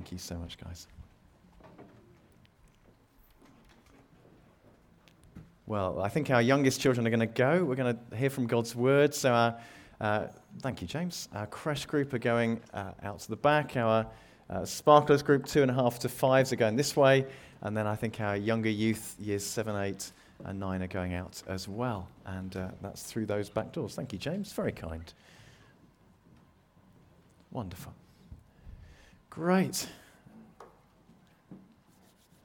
Thank you so much, guys. Well, I think our youngest children are going to go. We're going to hear from God's word. So, our, uh, thank you, James. Our crèche group are going uh, out to the back. Our uh, sparklers group, two and a half to fives, are going this way. And then I think our younger youth, years seven, eight, and nine, are going out as well. And uh, that's through those back doors. Thank you, James. Very kind. Wonderful. Great.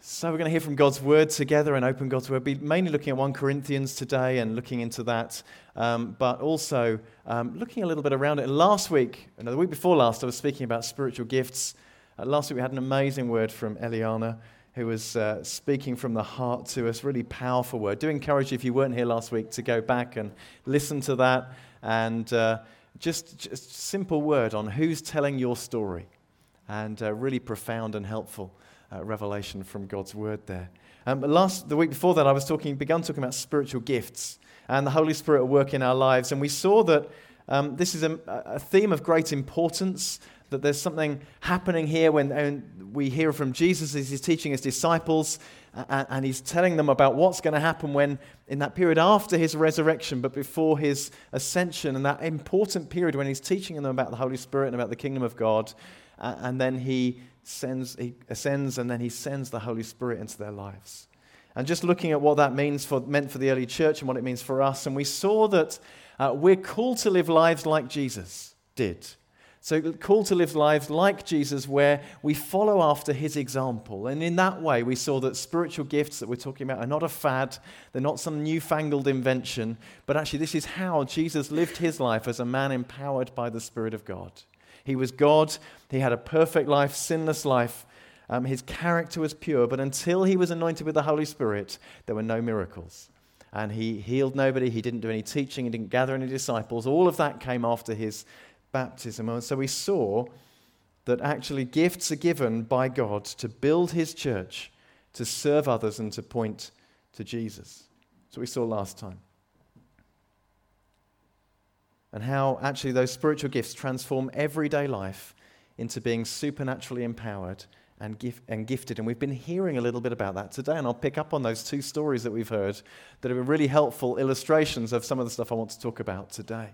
So we're going to hear from God's word together and open God's word. Be mainly looking at 1 Corinthians today and looking into that, um, but also um, looking a little bit around it. Last week, no, the week before last, I was speaking about spiritual gifts. Uh, last week we had an amazing word from Eliana, who was uh, speaking from the heart to us. Really powerful word. Do encourage you if you weren't here last week to go back and listen to that and uh, just just simple word on who's telling your story, and uh, really profound and helpful uh, revelation from God's word there. Um, last, the week before that, I was talking, begun talking about spiritual gifts and the Holy Spirit at work in our lives. And we saw that um, this is a, a, theme of great importance, that there's something happening here when, we hear from Jesus as he's teaching his disciples, and, and he's telling them about what's going to happen when, in that period after his resurrection, but before his ascension, and that important period when he's teaching them about the Holy Spirit and about the kingdom of God. Uh, and then he sends, he ascends and then he sends the Holy Spirit into their lives. And just looking at what that means for, meant for the early church and what it means for us, and we saw that uh, we're called to live lives like Jesus did. So, called to live lives like Jesus, where we follow after his example. And in that way, we saw that spiritual gifts that we're talking about are not a fad, they're not some newfangled invention, but actually, this is how Jesus lived his life as a man empowered by the Spirit of God. He was God. He had a perfect life, sinless life. Um, his character was pure, but until he was anointed with the Holy Spirit, there were no miracles. And he healed nobody. He didn't do any teaching. He didn't gather any disciples. All of that came after his baptism. And so we saw that actually gifts are given by God to build his church, to serve others, and to point to Jesus. So we saw last time and how actually those spiritual gifts transform everyday life into being supernaturally empowered and, and gifted. And we've been hearing a little bit about that today, and I'll pick up on those two stories that we've heard that are really helpful illustrations of some of the stuff I want to talk about today.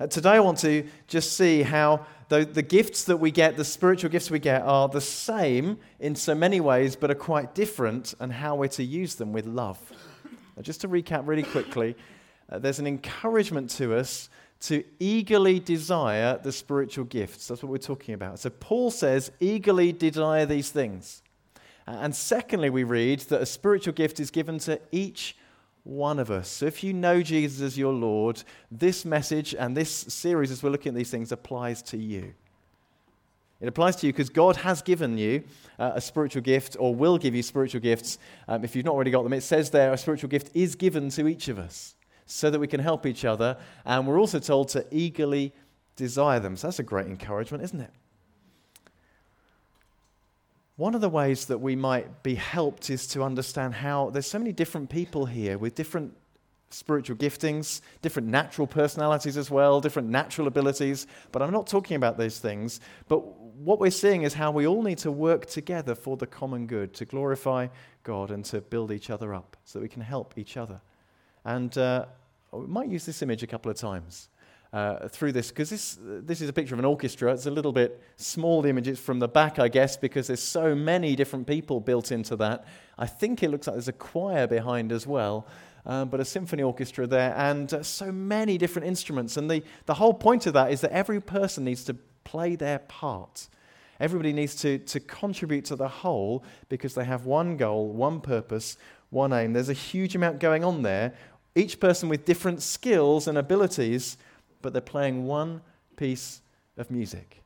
Uh, today, I want to just see how the, the gifts that we get, the spiritual gifts we get, are the same in so many ways, but are quite different, and how we're to use them with love. Now, just to recap really quickly, uh, there's an encouragement to us to eagerly desire the spiritual gifts. That's what we're talking about. So Paul says, eagerly desire these things. And secondly, we read that a spiritual gift is given to each one of us. So if you know Jesus as your Lord, this message and this series, as we're looking at these things, applies to you. It applies to you because God has given you uh, a spiritual gift or will give you spiritual gifts. Um, if you've not already got them, it says there a spiritual gift is given to each of us so that we can help each other. And we're also told to eagerly desire them. So that's a great encouragement, isn't it? One of the ways that we might be helped is to understand how there's so many different people here with different spiritual giftings, different natural personalities as well, different natural abilities. But I'm not talking about those things. But what we're seeing is how we all need to work together for the common good, to glorify God and to build each other up so that we can help each other. And uh, we might use this image a couple of times. Uh, through this because this, this is a picture of an orchestra. It's a little bit small, the images from the back, I guess, because there's so many different people built into that. I think it looks like there's a choir behind as well, um, but a symphony orchestra there, and uh, so many different instruments. And the, the whole point of that is that every person needs to play their part. Everybody needs to, to contribute to the whole because they have one goal, one purpose, one aim. There's a huge amount going on there, each person with different skills and abilities, but they're playing one piece of music.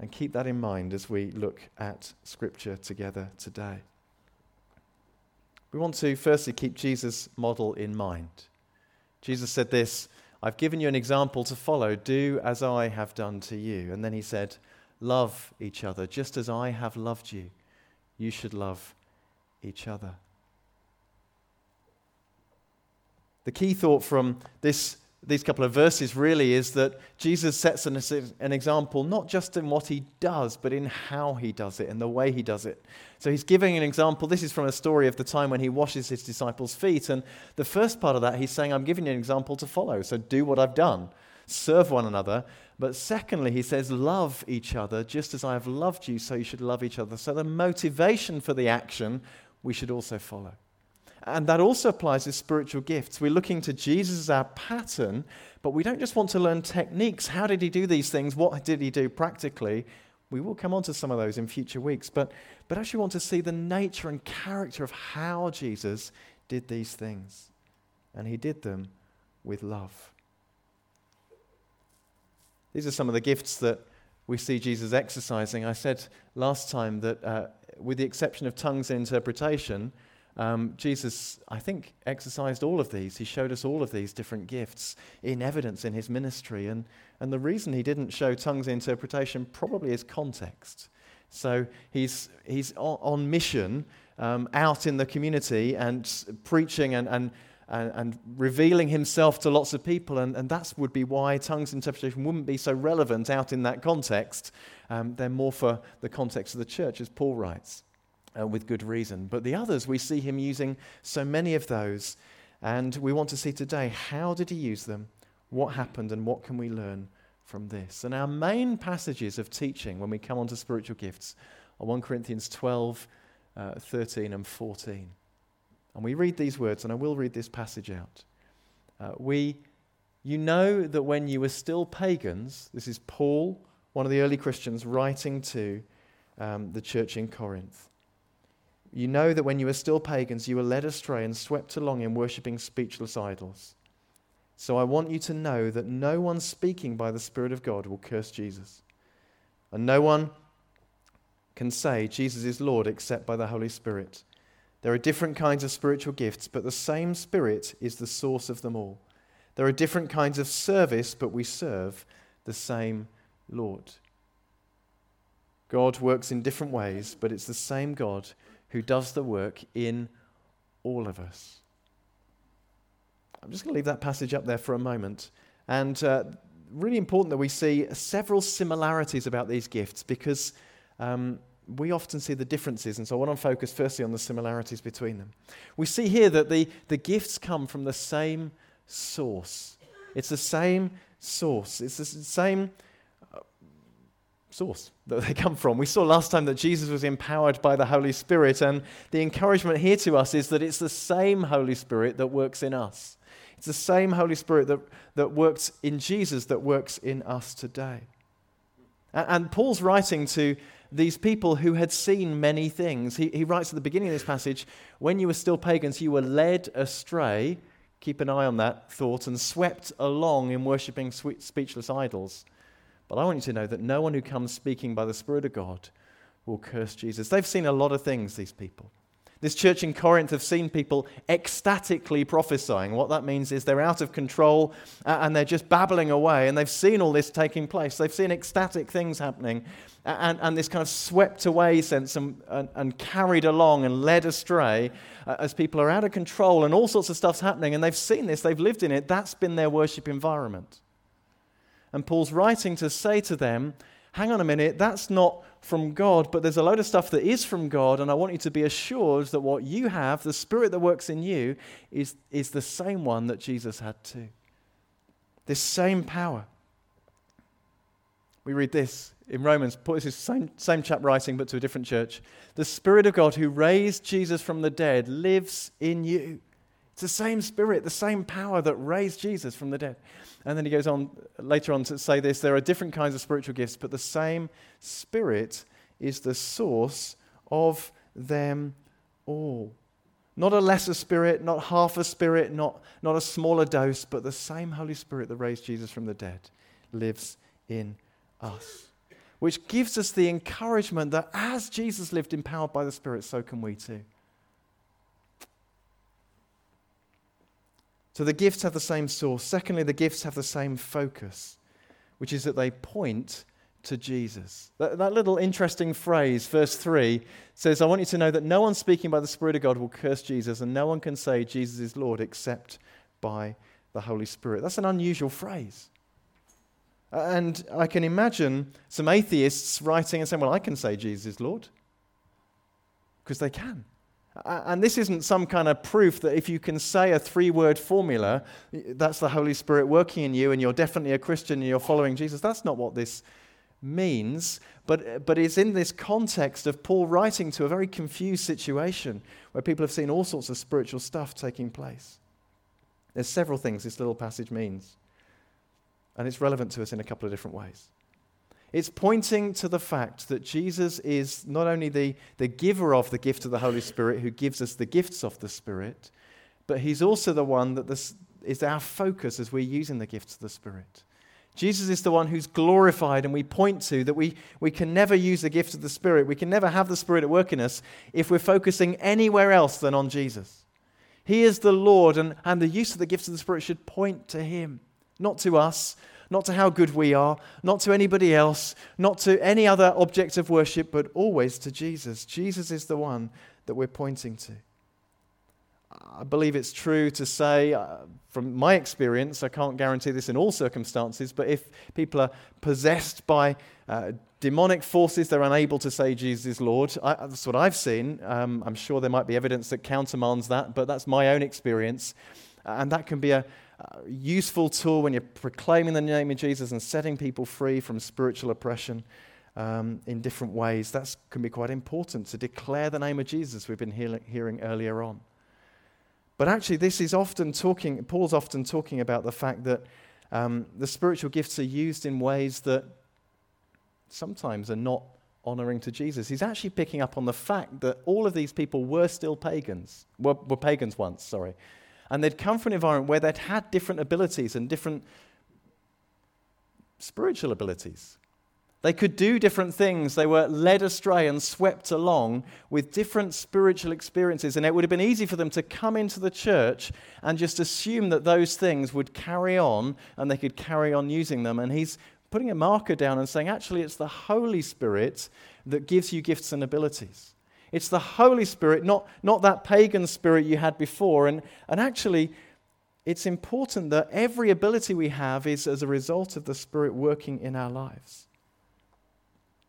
And keep that in mind as we look at Scripture together today. We want to firstly keep Jesus' model in mind. Jesus said this I've given you an example to follow. Do as I have done to you. And then he said, Love each other. Just as I have loved you, you should love each other. The key thought from this these couple of verses really is that Jesus sets an, an, example not just in what he does, but in how he does it and the way he does it. So he's giving an example. This is from a story of the time when he washes his disciples' feet. And the first part of that, he's saying, I'm giving you an example to follow. So do what I've done, serve one another. But secondly, he says, love each other just as I have loved you, so you should love each other. So the motivation for the action we should also follow. And that also applies to spiritual gifts. We're looking to Jesus as our pattern, but we don't just want to learn techniques. How did he do these things? What did he do practically? We will come on to some of those in future weeks, but, but actually want to see the nature and character of how Jesus did these things. And he did them with love. These are some of the gifts that we see Jesus exercising. I said last time that, uh, with the exception of tongues interpretation, um, Jesus, I think, exercised all of these. He showed us all of these different gifts in evidence in his ministry. And, and the reason he didn't show tongues interpretation probably is context. So he's, he's on, on mission um, out in the community and preaching and, and, and, and, revealing himself to lots of people. And, and that would be why tongues interpretation wouldn't be so relevant out in that context. Um, they're more for the context of the church, as Paul writes uh, with good reason. But the others, we see him using so many of those. And we want to see today how did he use them? What happened? And what can we learn from this? And our main passages of teaching when we come on to spiritual gifts are 1 Corinthians 12, uh, 13, and 14. And we read these words, and I will read this passage out. Uh, we, you know that when you were still pagans, this is Paul, one of the early Christians, writing to um, the church in Corinth. You know that when you were still pagans, you were led astray and swept along in worshipping speechless idols. So I want you to know that no one speaking by the Spirit of God will curse Jesus. And no one can say Jesus is Lord except by the Holy Spirit. There are different kinds of spiritual gifts, but the same Spirit is the source of them all. There are different kinds of service, but we serve the same Lord. God works in different ways, but it's the same God who does the work in all of us. I'm just going to leave that passage up there for a moment. And uh, really important that we see several similarities about these gifts because um, we often see the differences. And so I want to focus firstly on the similarities between them. We see here that the, the gifts come from the same source. It's the same source. It's the same source that they come from. We saw last time that Jesus was empowered by the Holy Spirit, and the encouragement here to us is that it's the same Holy Spirit that works in us. It's the same Holy Spirit that, that works in Jesus that works in us today. And, and Paul's writing to these people who had seen many things. He, he writes at the beginning of this passage when you were still pagans, you were led astray. Keep an eye on that thought and swept along in worshipping speechless idols. But I want you to know that no one who comes speaking by the Spirit of God will curse Jesus. They've seen a lot of things, these people. This church in Corinth have seen people ecstatically prophesying. What that means is they're out of control and they're just babbling away, and they've seen all this taking place. They've seen ecstatic things happening, and, and this kind of swept away sense and, and, and carried along and led astray uh, as people are out of control, and all sorts of stuff's happening, and they've seen this, they've lived in it. That's been their worship environment. And Paul's writing to say to them, hang on a minute, that's not from God, but there's a load of stuff that is from God, and I want you to be assured that what you have, the Spirit that works in you, is, is the same one that Jesus had too. This same power. We read this in Romans. Paul is the same, same chap writing, but to a different church. The Spirit of God who raised Jesus from the dead lives in you. It's the same Spirit, the same power that raised Jesus from the dead. And then he goes on later on to say this there are different kinds of spiritual gifts, but the same Spirit is the source of them all. Not a lesser spirit, not half a spirit, not, not a smaller dose, but the same Holy Spirit that raised Jesus from the dead lives in us. Which gives us the encouragement that as Jesus lived empowered by the Spirit, so can we too. So the gifts have the same source. Secondly, the gifts have the same focus, which is that they point to Jesus. That, that, little interesting phrase, verse 3, says, I want you to know that no one speaking by the Spirit of God will curse Jesus, and no one can say Jesus is Lord except by the Holy Spirit. That's an unusual phrase. And I can imagine some atheists writing and saying, Well, I can say Jesus is Lord. Because they can. And this isn't some kind of proof that if you can say a three word formula, that's the Holy Spirit working in you and you're definitely a Christian and you're following Jesus. That's not what this means. But, but it's in this context of Paul writing to a very confused situation where people have seen all sorts of spiritual stuff taking place. There's several things this little passage means, and it's relevant to us in a couple of different ways. It's pointing to the fact that Jesus is not only the, the giver of the gift of the Holy Spirit, who gives us the gifts of the Spirit, but he's also the one that this is our focus as we're using the gifts of the Spirit. Jesus is the one who's glorified, and we point to that we, we can never use the gift of the Spirit. We can never have the Spirit at work in us if we're focusing anywhere else than on Jesus. He is the Lord, and, and the use of the gifts of the Spirit should point to Him, not to us, not to how good we are, not to anybody else, not to any other object of worship, but always to Jesus. Jesus is the one that we're pointing to. I believe it's true to say, uh, from my experience, I can't guarantee this in all circumstances, but if people are possessed by uh, demonic forces, they're unable to say Jesus is Lord. I, that's what I've seen. Um, I'm sure there might be evidence that countermands that, but that's my own experience. And that can be a, a useful tool when you're proclaiming the name of Jesus and setting people free from spiritual oppression. Um, in different ways, that can be quite important to declare the name of Jesus, we've been hear- hearing earlier on. But actually, this is often talking, Paul's often talking about the fact that um, the spiritual gifts are used in ways that sometimes are not honoring to Jesus. He's actually picking up on the fact that all of these people were still pagans, were, were pagans once, sorry. And they'd come from an environment where they'd had different abilities and different spiritual abilities. They could do different things. They were led astray and swept along with different spiritual experiences. And it would have been easy for them to come into the church and just assume that those things would carry on and they could carry on using them. And he's putting a marker down and saying, actually, it's the Holy Spirit that gives you gifts and abilities. It's the Holy Spirit, not, not that pagan spirit you had before. And, and actually, it's important that every ability we have is as a result of the Spirit working in our lives.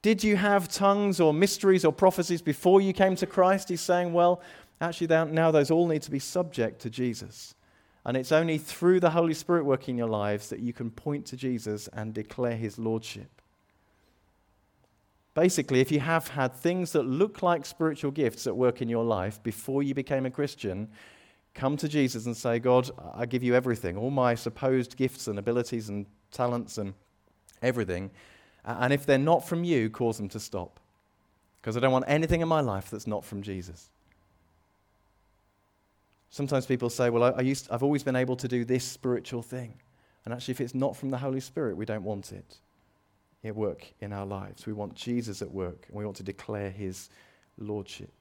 Did you have tongues or mysteries or prophecies before you came to Christ? He's saying, well, actually, now those all need to be subject to Jesus. And it's only through the Holy Spirit working in your lives that you can point to Jesus and declare his lordship. Basically, if you have had things that look like spiritual gifts at work in your life before you became a Christian, come to Jesus and say, God, I give you everything, all my supposed gifts and abilities and talents and everything. And if they're not from you, cause them to stop. Because I don't want anything in my life that's not from Jesus. Sometimes people say, Well, I, I used, I've always been able to do this spiritual thing. And actually, if it's not from the Holy Spirit, we don't want it at work in our lives. We want Jesus at work, and we want to declare his lordship.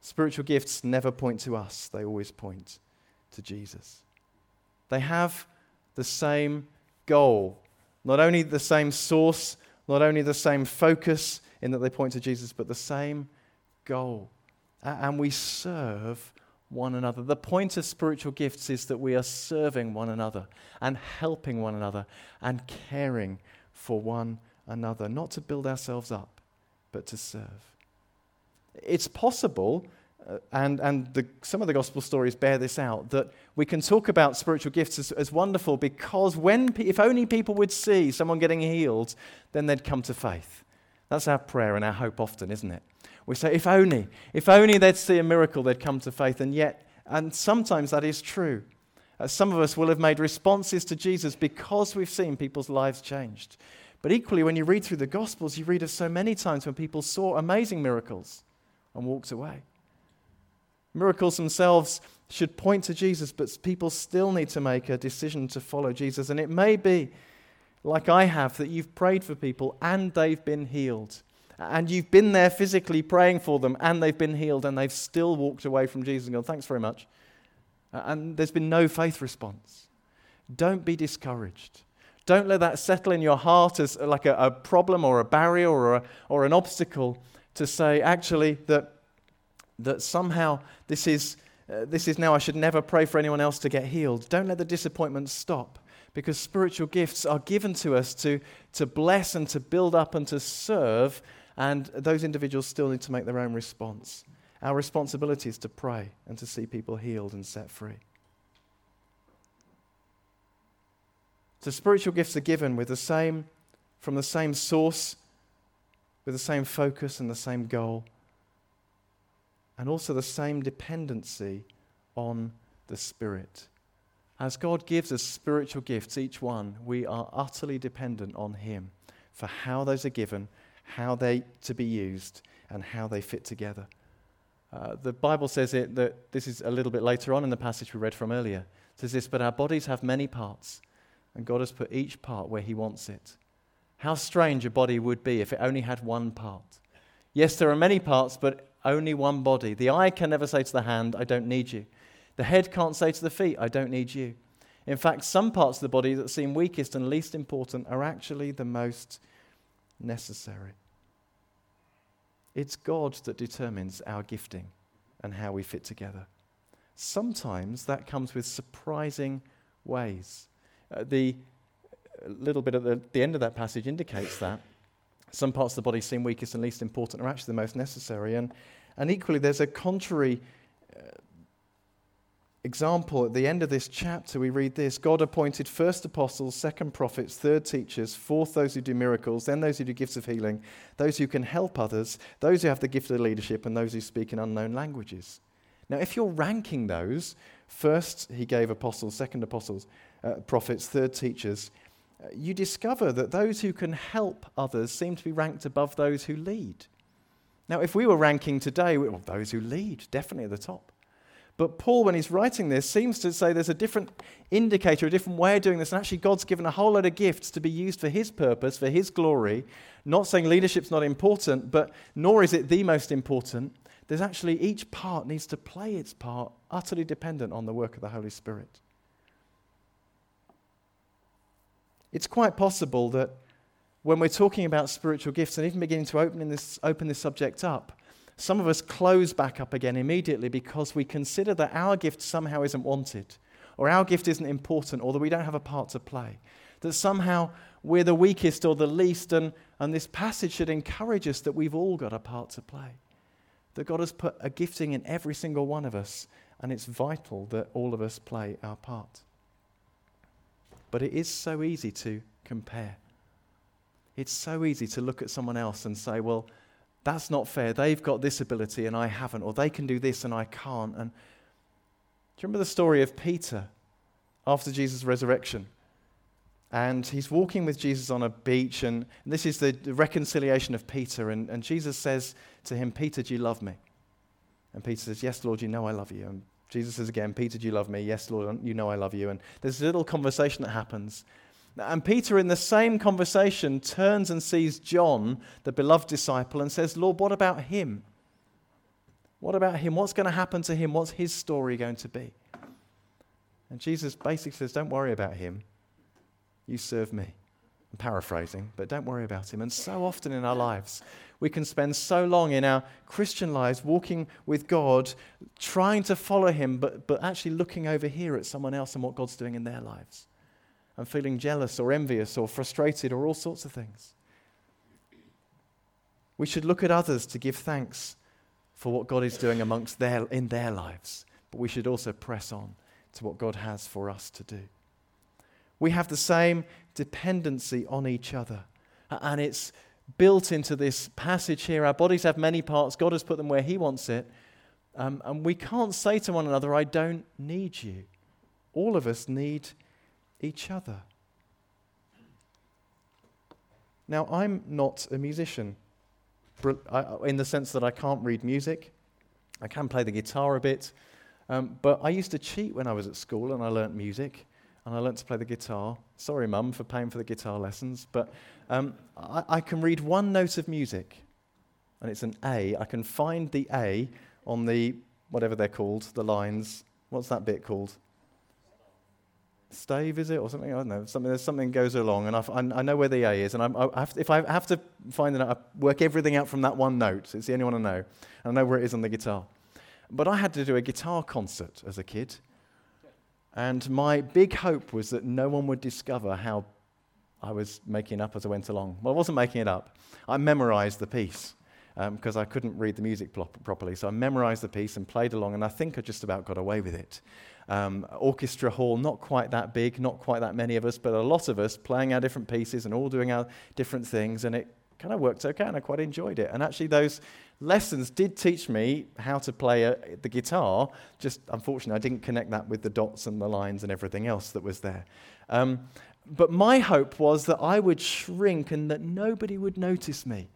Spiritual gifts never point to us, they always point to Jesus. They have the same goal not only the same source, not only the same focus in that they point to Jesus, but the same goal. And we serve one another. The point of spiritual gifts is that we are serving one another and helping one another and caring for one another, not to build ourselves up, but to serve. It's possible uh, and and the, some of the gospel stories bear this out that we can talk about spiritual gifts as, as wonderful because when, if only people would see someone getting healed, then they'd come to faith. That's our prayer and our hope often, isn't it? We say, if only, if only they'd see a miracle, they'd come to faith. And yet, and sometimes that is true. Uh, some of us will have made responses to Jesus because we've seen people's lives changed. But equally, when you read through the Gospels, you read of so many times when people saw amazing miracles and walked away. Miracles themselves should point to Jesus, but people still need to make a decision to follow Jesus. And it may be, like I have, that you've prayed for people and they've been healed. And you've been there physically praying for them and they've been healed and they've still walked away from Jesus and gone, thanks very much. And there's been no faith response. Don't be discouraged. Don't let that settle in your heart as like a, a problem or a barrier or, a, or an obstacle to say, actually, that that somehow this is uh, this is now, I should never pray for anyone else to get healed. Don't let the disappointment stop because spiritual gifts are given to us to, to bless and to build up and to serve, and those individuals still need to make their own response. Our responsibility is to pray and to see people healed and set free. So, spiritual gifts are given with the same, from the same source, with the same focus and the same goal, and also the same dependency on the Spirit. As God gives us spiritual gifts, each one, we are utterly dependent on Him for how those are given, how they to be used, and how they fit together. Uh, the Bible says it that this is a little bit later on in the passage we read from earlier. It says this, but our bodies have many parts, and God has put each part where He wants it. How strange a body would be if it only had one part. Yes, there are many parts, but only one body. The eye can never say to the hand, I don't need you. The head can't say to the feet, I don't need you. In fact, some parts of the body that seem weakest and least important are actually the most necessary. It's God that determines our gifting and how we fit together. Sometimes that comes with surprising ways. Uh, the little bit at the, the end of that passage indicates that. Some parts of the body seem weakest and least important are actually the most necessary. And, and equally, there's a contrary example, at the end of this chapter, we read this God appointed first apostles, second prophets, third teachers, fourth those who do miracles, then those who do gifts of healing, those who can help others, those who have the gift of leadership, and those who speak in unknown languages. Now, if you're ranking those, first he gave apostles, second apostles, uh, prophets, third teachers, uh, you discover that those who can help others seem to be ranked above those who lead. Now, if we were ranking today, well, those who lead, definitely at the top. But Paul, when he's writing this, seems to say there's a different indicator, a different way of doing this. And actually, God's given a whole lot of gifts to be used for his purpose, for his glory. Not saying leadership's not important, but nor is it the most important. There's actually each part needs to play its part, utterly dependent on the work of the Holy Spirit. It's quite possible that when we're talking about spiritual gifts and even beginning to open this, open this subject up, some of us close back up again immediately because we consider that our gift somehow isn't wanted, or our gift isn't important, or that we don't have a part to play. That somehow we're the weakest or the least, and, and this passage should encourage us that we've all got a part to play. That God has put a gifting in every single one of us, and it's vital that all of us play our part. But it is so easy to compare. It's so easy to look at someone else and say, well, that's not fair. They've got this ability and I haven't, or they can do this and I can't. And do you remember the story of Peter after Jesus' resurrection? And he's walking with Jesus on a beach, and this is the reconciliation of Peter. And, and Jesus says to him, Peter, do you love me? And Peter says, Yes, Lord, you know I love you. And Jesus says again, Peter, do you love me? Yes, Lord, you know I love you. And there's a little conversation that happens. And Peter, in the same conversation, turns and sees John, the beloved disciple, and says, Lord, what about him? What about him? What's going to happen to him? What's his story going to be? And Jesus basically says, Don't worry about him. You serve me. I'm paraphrasing, but don't worry about him. And so often in our lives, we can spend so long in our Christian lives walking with God, trying to follow him, but, but actually looking over here at someone else and what God's doing in their lives and feeling jealous or envious or frustrated or all sorts of things. We should look at others to give thanks for what God is doing amongst their, in their lives, but we should also press on to what God has for us to do. We have the same dependency on each other, and it's built into this passage here. Our bodies have many parts, God has put them where He wants it, um, and we can't say to one another, I don't need you. All of us need each other. Now, I'm not a musician in the sense that I can't read music. I can play the guitar a bit. Um, but I used to cheat when I was at school and I learnt music and I learnt to play the guitar. Sorry, Mum, for paying for the guitar lessons. But um, I, I can read one note of music and it's an A. I can find the A on the, whatever they're called, the lines. What's that bit called? Stave, is it, or something? I don't know. Something, there's something goes along, and I, I know where the A is, and I, I have to, if I have to find it, I work everything out from that one note. It's the only one I know, and I know where it is on the guitar. But I had to do a guitar concert as a kid. And my big hope was that no one would discover how I was making up as I went along. Well, I wasn't making it up. I memorized the piece because um, I couldn't read the music properly. So I memorized the piece and played along, and I think I just about got away with it. Um, orchestra hall, not quite that big, not quite that many of us, but a lot of us playing our different pieces and all doing our different things, and it kind of worked okay, and I quite enjoyed it. And actually, those lessons did teach me how to play a, the guitar. Just unfortunately, I didn't connect that with the dots and the lines and everything else that was there. Um, but my hope was that I would shrink and that nobody would notice me.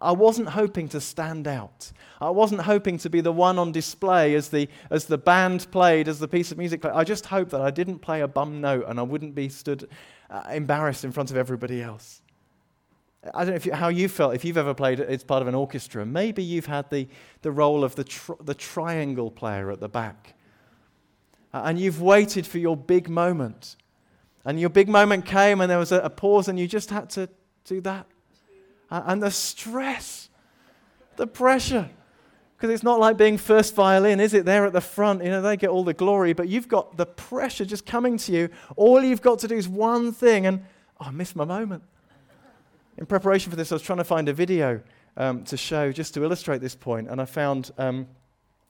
I wasn't hoping to stand out. I wasn't hoping to be the one on display as the, as the band played, as the piece of music played. I just hoped that I didn't play a bum note and I wouldn't be stood uh, embarrassed in front of everybody else. I don't know you, how you felt if you've ever played as part of an orchestra. Maybe you've had the, the role of the, the triangle player at the back. Uh, and you've waited for your big moment. And your big moment came and there was a, a pause and you just had to do that. Uh, and the stress, the pressure. Because it's not like being first violin, is it? There at the front, you know, they get all the glory, but you've got the pressure just coming to you. All you've got to do is one thing, and oh, I missed my moment. In preparation for this, I was trying to find a video um, to show just to illustrate this point, and I found, um,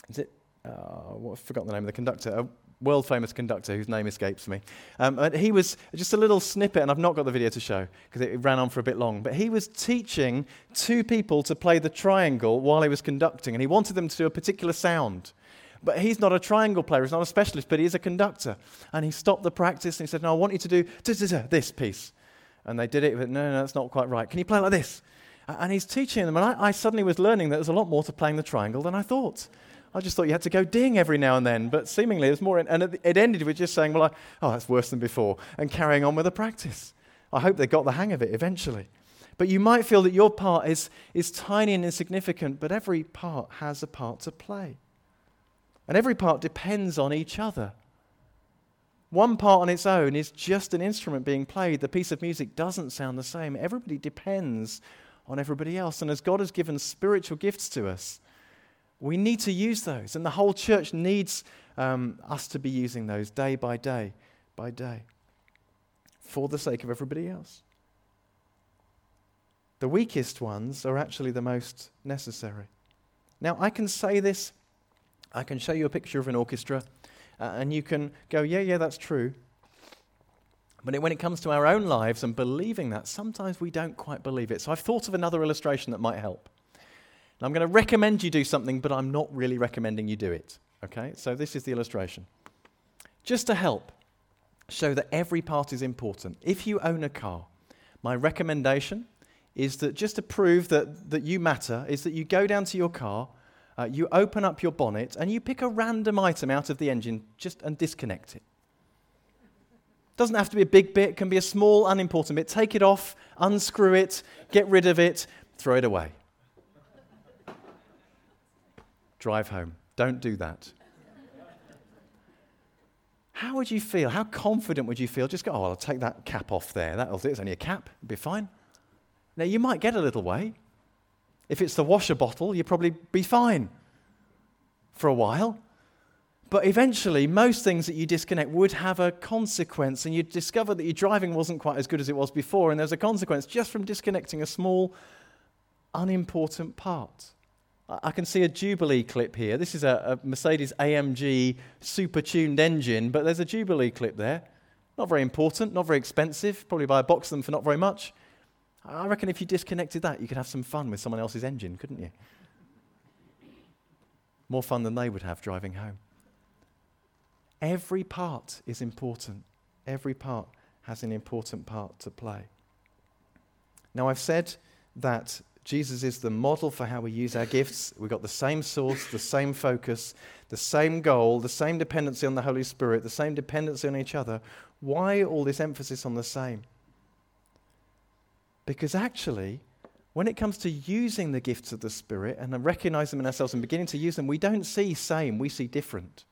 is it, uh, well, I've forgotten the name of the conductor, a world famous conductor whose name escapes me. Um, and he was just a little snippet, and I've not got the video to show because it ran on for a bit long, but he was teaching two people to play the triangle while he was conducting, and he wanted them to do a particular sound. But he's not a triangle player, he's not a specialist, but he is a conductor. And he stopped the practice and he said, No, I want you to do this piece. And they did it, but no, no, that's not quite right. Can you play like this? And he's teaching them. And I, I suddenly was learning that there's a lot more to playing the triangle than I thought. I just thought you had to go ding every now and then, but seemingly there's more. In, and it ended with just saying, well, I, oh, that's worse than before, and carrying on with the practice. I hope they got the hang of it eventually. But you might feel that your part is, is tiny and insignificant, but every part has a part to play. And every part depends on each other. One part on its own is just an instrument being played. The piece of music doesn't sound the same. Everybody depends on everybody else. And as God has given spiritual gifts to us, we need to use those. And the whole church needs um, us to be using those day by day by day for the sake of everybody else. The weakest ones are actually the most necessary. Now, I can say this, I can show you a picture of an orchestra. Uh, and you can go, yeah, yeah, that's true. But when it comes to our own lives and believing that, sometimes we don't quite believe it. So I've thought of another illustration that might help. I'm going to recommend you do something, but I'm not really recommending you do it. Okay? So this is the illustration. Just to help show that every part is important. If you own a car, my recommendation is that just to prove that, that you matter, is that you go down to your car uh, you open up your bonnet and you pick a random item out of the engine just and disconnect it. Doesn't have to be a big bit, can be a small, unimportant bit. Take it off, unscrew it, get rid of it, throw it away. Drive home. Don't do that. How would you feel? How confident would you feel? Just go, oh, I'll take that cap off there. That'll do. It's only a cap. It'll be fine. Now, you might get a little way. If it's the washer bottle, you'll probably be fine for a while. But eventually, most things that you disconnect would have a consequence, and you'd discover that your driving wasn't quite as good as it was before, and there's a consequence just from disconnecting a small, unimportant part. I can see a Jubilee clip here. This is a, a Mercedes AMG super tuned engine, but there's a Jubilee clip there. Not very important, not very expensive. Probably buy a box of them for not very much. I reckon if you disconnected that, you could have some fun with someone else's engine, couldn't you? More fun than they would have driving home. Every part is important. Every part has an important part to play. Now, I've said that Jesus is the model for how we use our gifts. We've got the same source, the same focus, the same goal, the same dependency on the Holy Spirit, the same dependency on each other. Why all this emphasis on the same? Because actually, when it comes to using the gifts of the Spirit and recognizing them in ourselves and beginning to use them, we don't see same, we see different.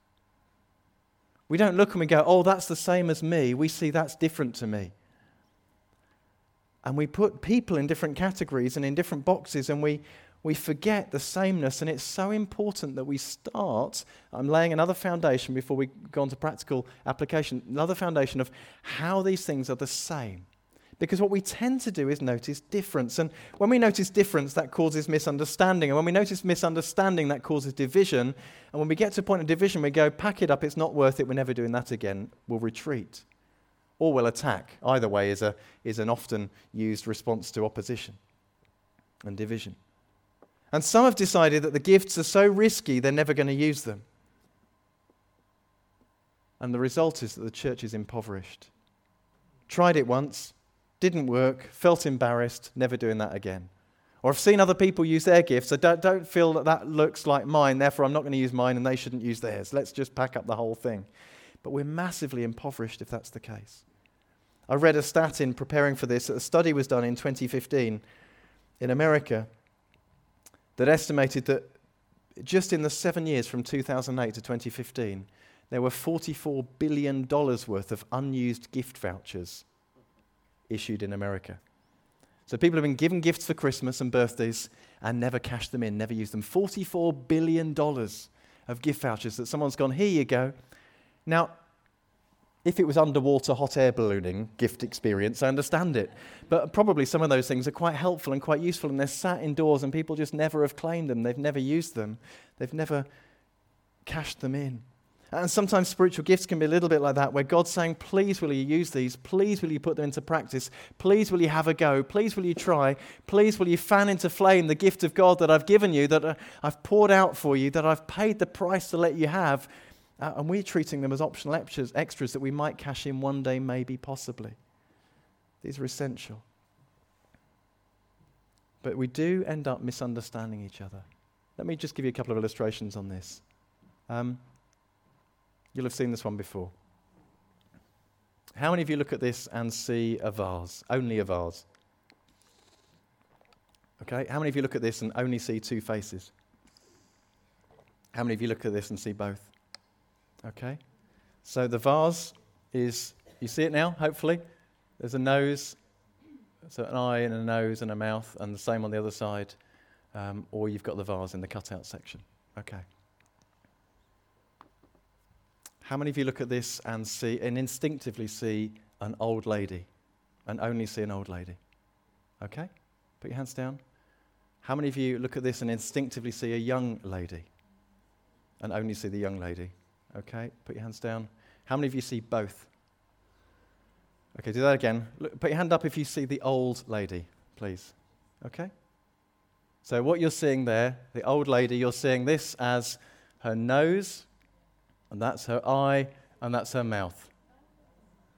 We don't look and we go, oh, that's the same as me. We see that's different to me. And we put people in different categories and in different boxes, and we, we forget the sameness, and it's so important that we start. I'm laying another foundation before we go on to practical application, another foundation of how these things are the same. Because what we tend to do is notice difference. And when we notice difference, that causes misunderstanding. And when we notice misunderstanding, that causes division. And when we get to a point of division, we go, pack it up, it's not worth it, we're never doing that again. We'll retreat. Or we'll attack. Either way is, a, is an often used response to opposition and division. And some have decided that the gifts are so risky, they're never going to use them. And the result is that the church is impoverished. Tried it once, didn't work, felt embarrassed, never doing that again. Or I've seen other people use their gifts. I don't, don't feel that that looks like mine, therefore I'm not going to use mine and they shouldn't use theirs. Let's just pack up the whole thing. But we're massively impoverished if that's the case. I read a stat in preparing for this. that A study was done in 2015 in America that estimated that just in the seven years from 2008 to 2015, there were $44 billion worth of unused gift vouchers issued in America. So people have been given gifts for Christmas and birthdays and never cashed them in, never used them. $44 billion of gift vouchers that someone's gone, here you go. Now, if it was underwater hot air ballooning gift experience, I understand it. But probably some of those things are quite helpful and quite useful, and they're sat indoors, and people just never have claimed them. They've never used them, they've never cashed them in. And sometimes spiritual gifts can be a little bit like that, where God's saying, Please, will you use these? Please, will you put them into practice? Please, will you have a go? Please, will you try? Please, will you fan into flame the gift of God that I've given you, that uh, I've poured out for you, that I've paid the price to let you have? Uh, and we're treating them as optional extras, extras that we might cash in one day, maybe, possibly. These are essential. But we do end up misunderstanding each other. Let me just give you a couple of illustrations on this. Um, You'll have seen this one before. How many of you look at this and see a vase? Only a vase. Okay? How many of you look at this and only see two faces? How many of you look at this and see both? Okay? So the vase is, you see it now, hopefully? There's a nose, so an eye and a nose and a mouth, and the same on the other side. Um, or you've got the vase in the cutout section. Okay. How many of you look at this and see and instinctively see an old lady and only see an old lady? Okay? Put your hands down. How many of you look at this and instinctively see a young lady and only see the young lady? Okay? Put your hands down. How many of you see both? Okay, do that again. Look, put your hand up if you see the old lady, please. Okay? So, what you're seeing there, the old lady, you're seeing this as her nose and that's her eye, and that's her mouth.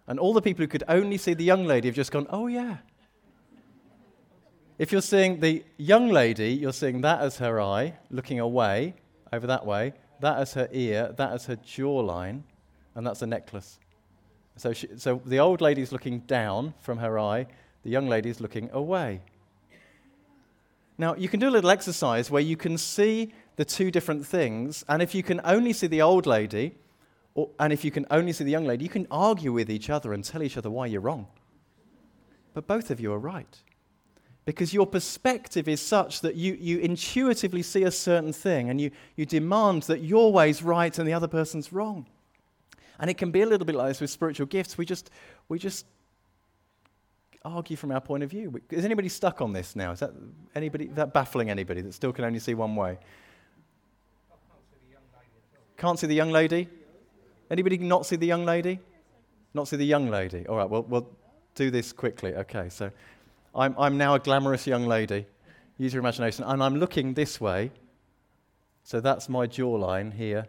And all the people who could only see the young lady have just gone, oh, yeah. If you're seeing the young lady, you're seeing that as her eye, looking away, over that way, that as her ear, that as her jawline, and that's a necklace. So, she, so the old lady's looking down from her eye, the young lady's looking away. Now, you can do a little exercise where you can see the two different things. And if you can only see the old lady, or, and if you can only see the young lady, you can argue with each other and tell each other why you're wrong. But both of you are right. Because your perspective is such that you, you intuitively see a certain thing and you, you demand that your way's right and the other person's wrong. And it can be a little bit like this with spiritual gifts. We just, we just argue from our point of view. Is anybody stuck on this now? Is that, anybody, that baffling anybody that still can only see one way? Can't see the young lady? Anybody not see the young lady? Not see the young lady? All right, well, we'll do this quickly. Okay, so I'm, I'm now a glamorous young lady. Use your imagination. And I'm looking this way. So that's my jawline here,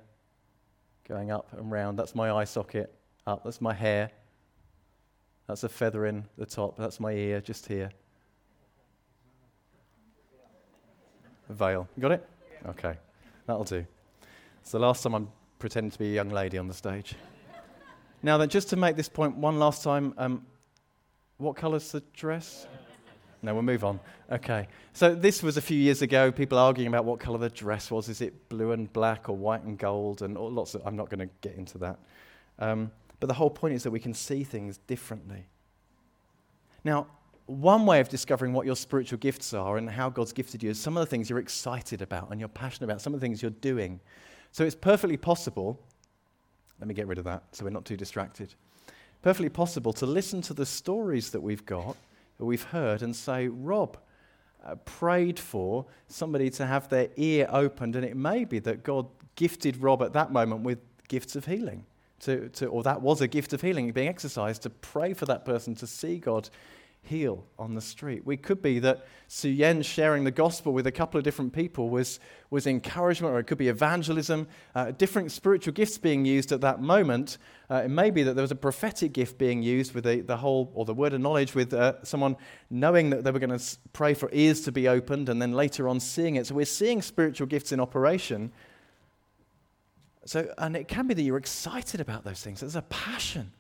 going up and round. That's my eye socket up. That's my hair. That's a feather in the top. That's my ear just here. A veil. got it? Okay, that'll do. It's the last time I'm pretending to be a young lady on the stage. now then, just to make this point one last time, um, what colour's the dress? No, we'll move on. Okay. So this was a few years ago. People arguing about what colour the dress was. Is it blue and black or white and gold? And lots of. I'm not going to get into that. Um, but the whole point is that we can see things differently. Now, one way of discovering what your spiritual gifts are and how God's gifted you is some of the things you're excited about and you're passionate about, some of the things you're doing. So it's perfectly possible, let me get rid of that so we're not too distracted. Perfectly possible to listen to the stories that we've got, we've heard, and say, Rob uh, prayed for somebody to have their ear opened, and it may be that God gifted Rob at that moment with gifts of healing. To, to, or that was a gift of healing being exercised to pray for that person to see God heal on the street. We could be that Su Yen sharing the gospel with a couple of different people was, was encouragement, or it could be evangelism, uh, different spiritual gifts being used at that moment. Uh, it may be that there was a prophetic gift being used with the, the whole, or the word of knowledge, with uh, someone knowing that they were going to pray for ears to be opened and then later on seeing it. So we're seeing spiritual gifts in operation. So, and it can be that you're excited about those things. There's a passion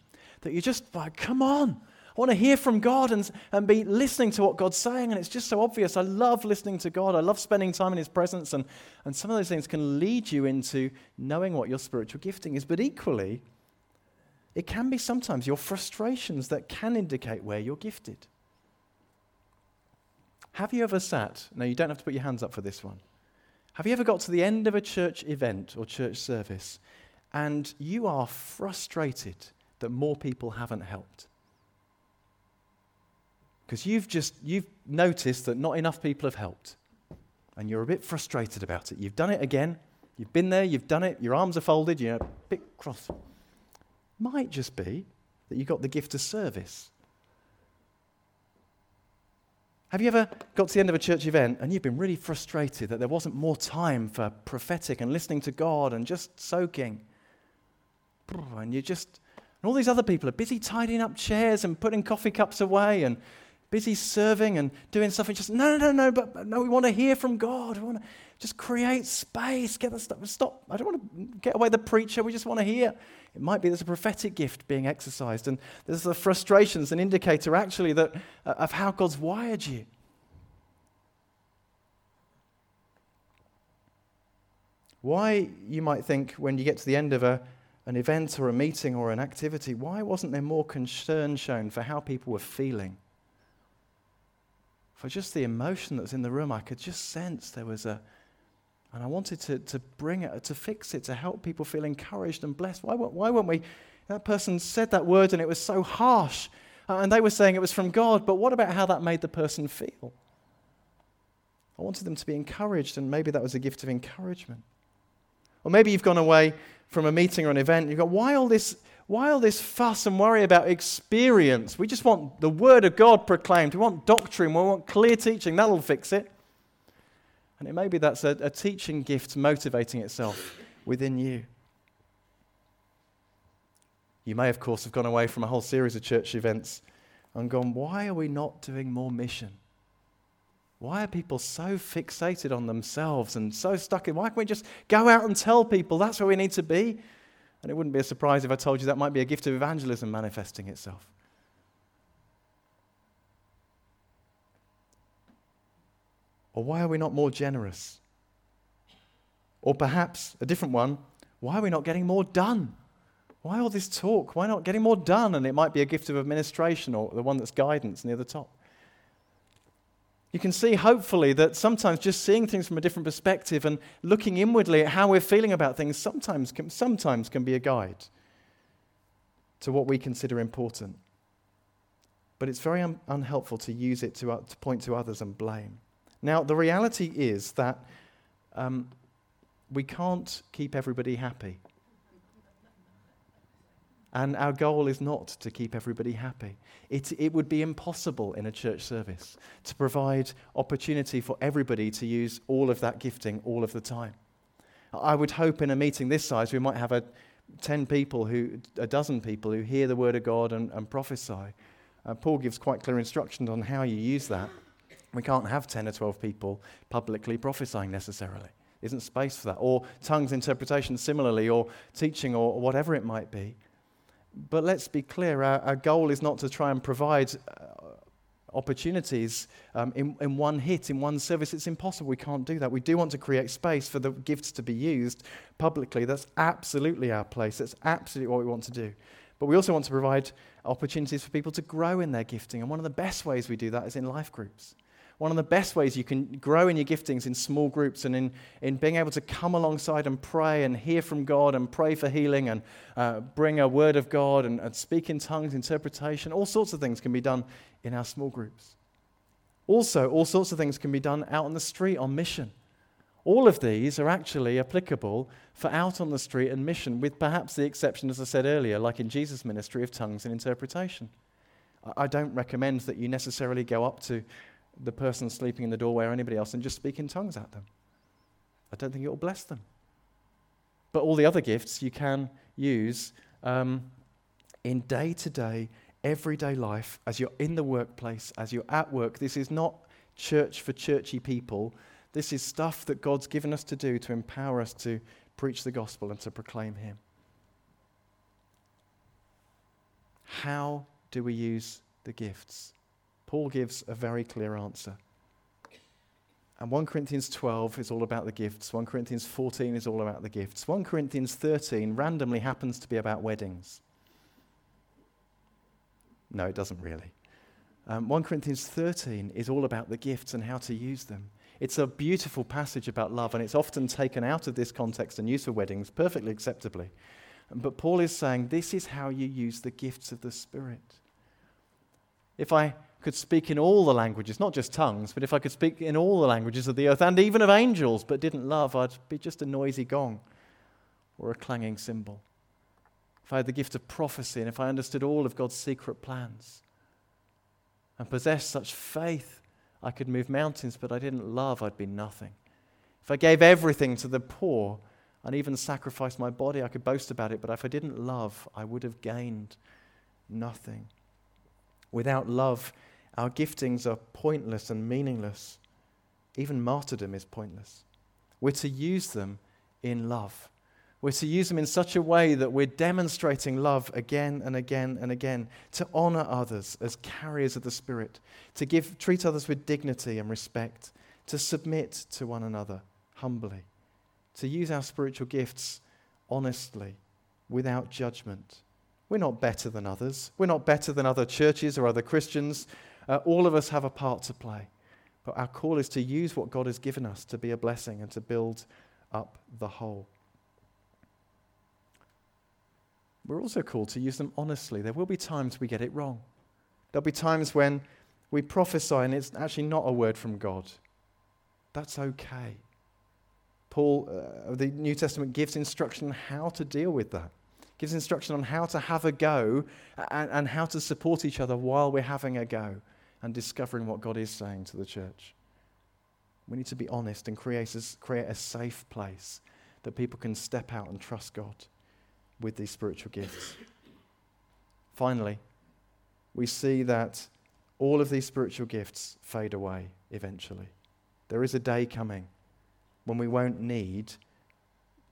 that you just like, come on. I want to hear from God and, and be listening to what God's saying. And it's just so obvious. I love listening to God. I love spending time in His presence. And, and some of those things can lead you into knowing what your spiritual gifting is. But equally, it can be sometimes your frustrations that can indicate where you're gifted. Have you ever sat? Now, you don't have to put your hands up for this one. Have you ever got to the end of a church event or church service and you are frustrated that more people haven't helped? Because you've just you've noticed that not enough people have helped. And you're a bit frustrated about it. You've done it again. You've been there, you've done it, your arms are folded, you're a bit cross. Might just be that you got the gift of service. Have you ever got to the end of a church event and you've been really frustrated that there wasn't more time for prophetic and listening to God and just soaking? And you just, and all these other people are busy tidying up chairs and putting coffee cups away and busy serving and doing stuff. And just, no, no, no, no but no, we want to hear from God. We want to just create space. Get the stuff. Stop. I don't want to get away the preacher. We just want to hear. It might be there's a prophetic gift being exercised, and there's the frustrations, an indicator actually that uh, of how God's wired you. Why, you might think, when you get to the end of a, an event or a meeting or an activity, why wasn't there more concern shown for how people were feeling? For just the emotion that was in the room, I could just sense there was a, and I wanted to, to bring it, to fix it, to help people feel encouraged and blessed. Why, why weren't we? That person said that word and it was so harsh. Uh, and they were saying it was from God, but what about how that made the person feel? I wanted them to be encouraged, and maybe that was a gift of encouragement. Or maybe you've gone away from a meeting or an event, and you've got, why all this why all this fuss and worry about experience? We just want the Word of God proclaimed. We want doctrine. We want clear teaching. That'll fix it. And it may be that's a, a teaching gift motivating itself within you. You may, of course, have gone away from a whole series of church events and gone, why are we not doing more mission? Why are people so fixated on themselves and so stuck in? Why can't we just go out and tell people that's where we need to be? And it wouldn't be a surprise if I told you that might be a gift of evangelism manifesting itself. Or why are we not more generous? Or perhaps a different one, why are we not getting more done? Why all this talk? Why not getting more done? And it might be a gift of administration or the one that's guidance near the top you can see, hopefully, that sometimes just seeing things from a different perspective and looking inwardly at how we're feeling about things sometimes can, sometimes can be a guide to what we consider important. But it's very un- unhelpful to use it to, uh, to point to others and blame. Now, the reality is that um, we can't keep everybody happy. And our goal is not to keep everybody happy. It, it would be impossible in a church service to provide opportunity for everybody to use all of that gifting all of the time. I would hope in a meeting this size we might have a, 10 people, who, a dozen people who hear the word of God and, and prophesy. Uh, Paul gives quite clear instructions on how you use that. We can't have 10 or 12 people publicly prophesying necessarily. Isn't space for that. Or tongues interpretation similarly, or teaching, or whatever it might be. But let's be clear our, our goal is not to try and provide uh, opportunities um, in, in one hit, in one service. It's impossible. We can't do that. We do want to create space for the gifts to be used publicly. That's absolutely our place. That's absolutely what we want to do. But we also want to provide opportunities for people to grow in their gifting. And one of the best ways we do that is in life groups. One of the best ways you can grow in your giftings in small groups and in, in being able to come alongside and pray and hear from God and pray for healing and uh, bring a word of God and, and speak in tongues, interpretation, all sorts of things can be done in our small groups. Also, all sorts of things can be done out on the street on mission. All of these are actually applicable for out on the street and mission, with perhaps the exception, as I said earlier, like in Jesus' ministry of tongues and interpretation. I don't recommend that you necessarily go up to the person sleeping in the doorway or anybody else and just speak in tongues at them. I don't think it will bless them. But all the other gifts you can use um, in day to day, everyday life, as you're in the workplace, as you're at work. This is not church for churchy people. This is stuff that God's given us to do to empower us to preach the gospel and to proclaim Him. How do we use the gifts? Paul gives a very clear answer. And 1 Corinthians 12 is all about the gifts. 1 Corinthians 14 is all about the gifts. 1 Corinthians 13 randomly happens to be about weddings. No, it doesn't really. Um, 1 Corinthians 13 is all about the gifts and how to use them. It's a beautiful passage about love, and it's often taken out of this context and used for weddings perfectly acceptably. But Paul is saying this is how you use the gifts of the Spirit. If I could speak in all the languages, not just tongues, but if I could speak in all the languages of the earth and even of angels, but didn't love, I'd be just a noisy gong or a clanging cymbal. If I had the gift of prophecy and if I understood all of God's secret plans and possessed such faith I could move mountains, but I didn't love, I'd be nothing. If I gave everything to the poor and even sacrificed my body, I could boast about it, but if I didn't love, I would have gained nothing. Without love, our giftings are pointless and meaningless. Even martyrdom is pointless. We're to use them in love. We're to use them in such a way that we're demonstrating love again and again and again, to honor others as carriers of the Spirit, to give, treat others with dignity and respect, to submit to one another humbly, to use our spiritual gifts honestly, without judgment. We're not better than others. We're not better than other churches or other Christians. Uh, all of us have a part to play. But our call is to use what God has given us to be a blessing and to build up the whole. we're also called to use them honestly. There will be times we get it wrong. There'll be times when we prophesy and it's actually not a word from God. That's okay. Paul uh, the New Testament gives instruction on how to deal with that. Gives instruction on how to have a go and, and how to support each other while we're having a go and discovering what God is saying to the church. We need to be honest and create a, create a safe place that people can step out and trust God with these spiritual gifts. Finally, we see that all of these spiritual gifts fade away eventually. There is a day coming when we won't need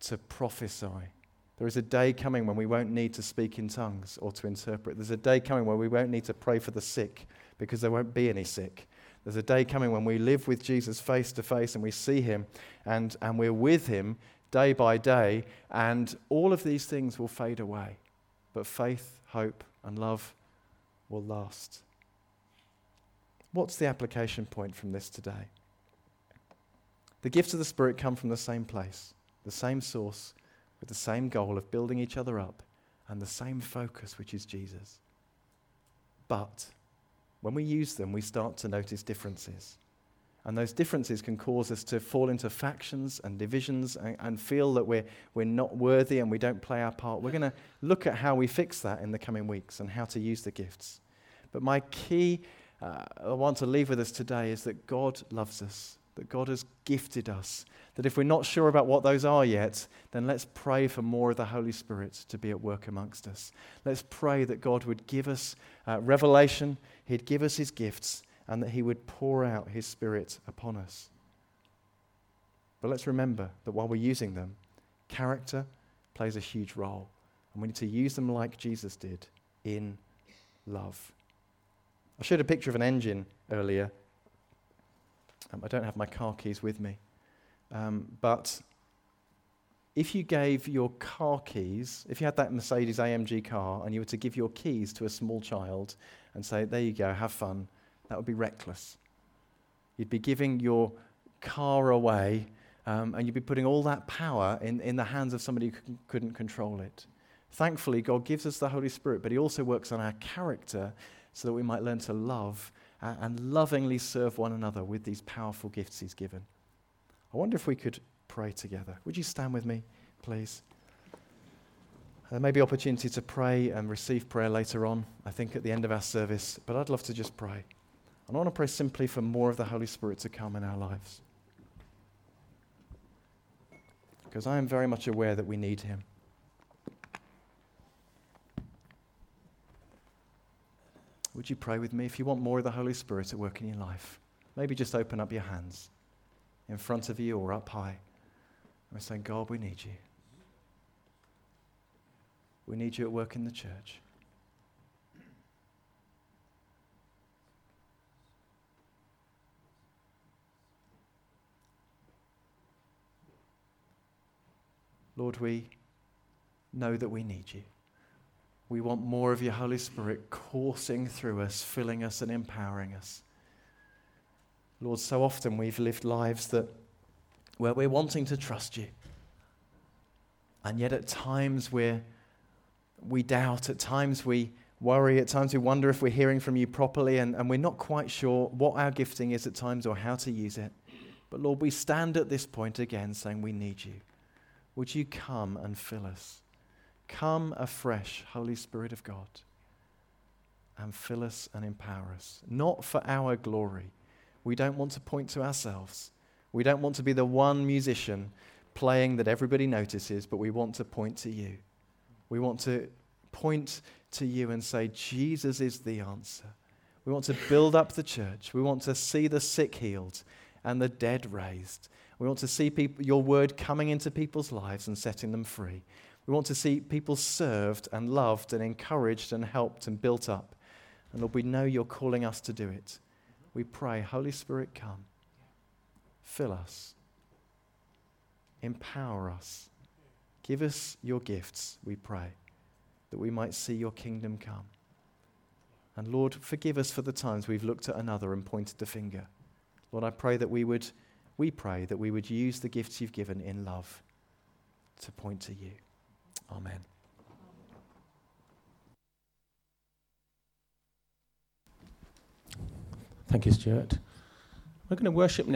to prophesy. There is a day coming when we won't need to speak in tongues or to interpret. There's a day coming when we won't need to pray for the sick because there won't be any sick. There's a day coming when we live with Jesus face to face and we see him and, and we're with him day by day, and all of these things will fade away. But faith, hope, and love will last. What's the application point from this today? The gifts of the Spirit come from the same place, the same source, with the same goal of building each other up and the same focus, which is Jesus. But when we use them, we start to notice differences. And those differences can cause us to fall into factions and divisions and, and, feel that we're, we're not worthy and we don't play our part. We're going to look at how we fix that in the coming weeks and how to use the gifts. But my key uh, I want to leave with us today is that God loves us, that God has gifted us. That if we're not sure about what those are yet, then let's pray for more of the Holy Spirit to be at work amongst us. Let's pray that God would give us uh, revelation, He'd give us His gifts and that He would pour out His Spirit upon us. But let's remember that while we're using them, character plays a huge role. And we need to use them like Jesus did in love. I showed a picture of an engine earlier. Um, I don't have my car keys with me. Um, but if you gave your car keys, if you had that Mercedes AMG car and you were to give your keys to a small child and say, There you go, have fun, that would be reckless. You'd be giving your car away um, and you'd be putting all that power in, in the hands of somebody who c- couldn't control it. Thankfully, God gives us the Holy Spirit, but He also works on our character so that we might learn to love and lovingly serve one another with these powerful gifts He's given. I wonder if we could pray together. Would you stand with me, please? There may be opportunity to pray and receive prayer later on, I think at the end of our service, but I'd love to just pray. And I want to pray simply for more of the Holy Spirit to come in our lives. Because I am very much aware that we need Him. Would you pray with me if you want more of the Holy Spirit at work in your life? Maybe just open up your hands in front of you or up high. We're saying, God, we need you. We need you at work in the church. Lord, we know that we need you. We want more of your Holy Spirit coursing through us, filling us and empowering us. Lord, so often we've lived lives that where we're wanting to trust you. And yet at times we're, we doubt, at times we worry, at times we wonder if we're hearing from you properly, and, and we're not quite sure what our gifting is at times or how to use it. But Lord, we stand at this point again saying we need you. Would you come and fill us? Come afresh, Holy Spirit of God, and fill us and empower us. Not for our glory. We don't want to point to ourselves. We don't want to be the one musician playing that everybody notices, but we want to point to you. We want to point to you and say, Jesus is the answer. We want to build up the church. We want to see the sick healed and the dead raised. We want to see people, your word coming into people's lives and setting them free. We want to see people served and loved and encouraged and helped and built up. And Lord, we know you're calling us to do it. We pray, Holy Spirit, come. Fill us. Empower us. Give us your gifts, we pray, that we might see your kingdom come. And Lord, forgive us for the times we've looked at another and pointed the finger. Lord, I pray that we would, we pray that we would use the gifts you've given in love to point to you. Amen. Thank you, Stuart. We're going to worship now.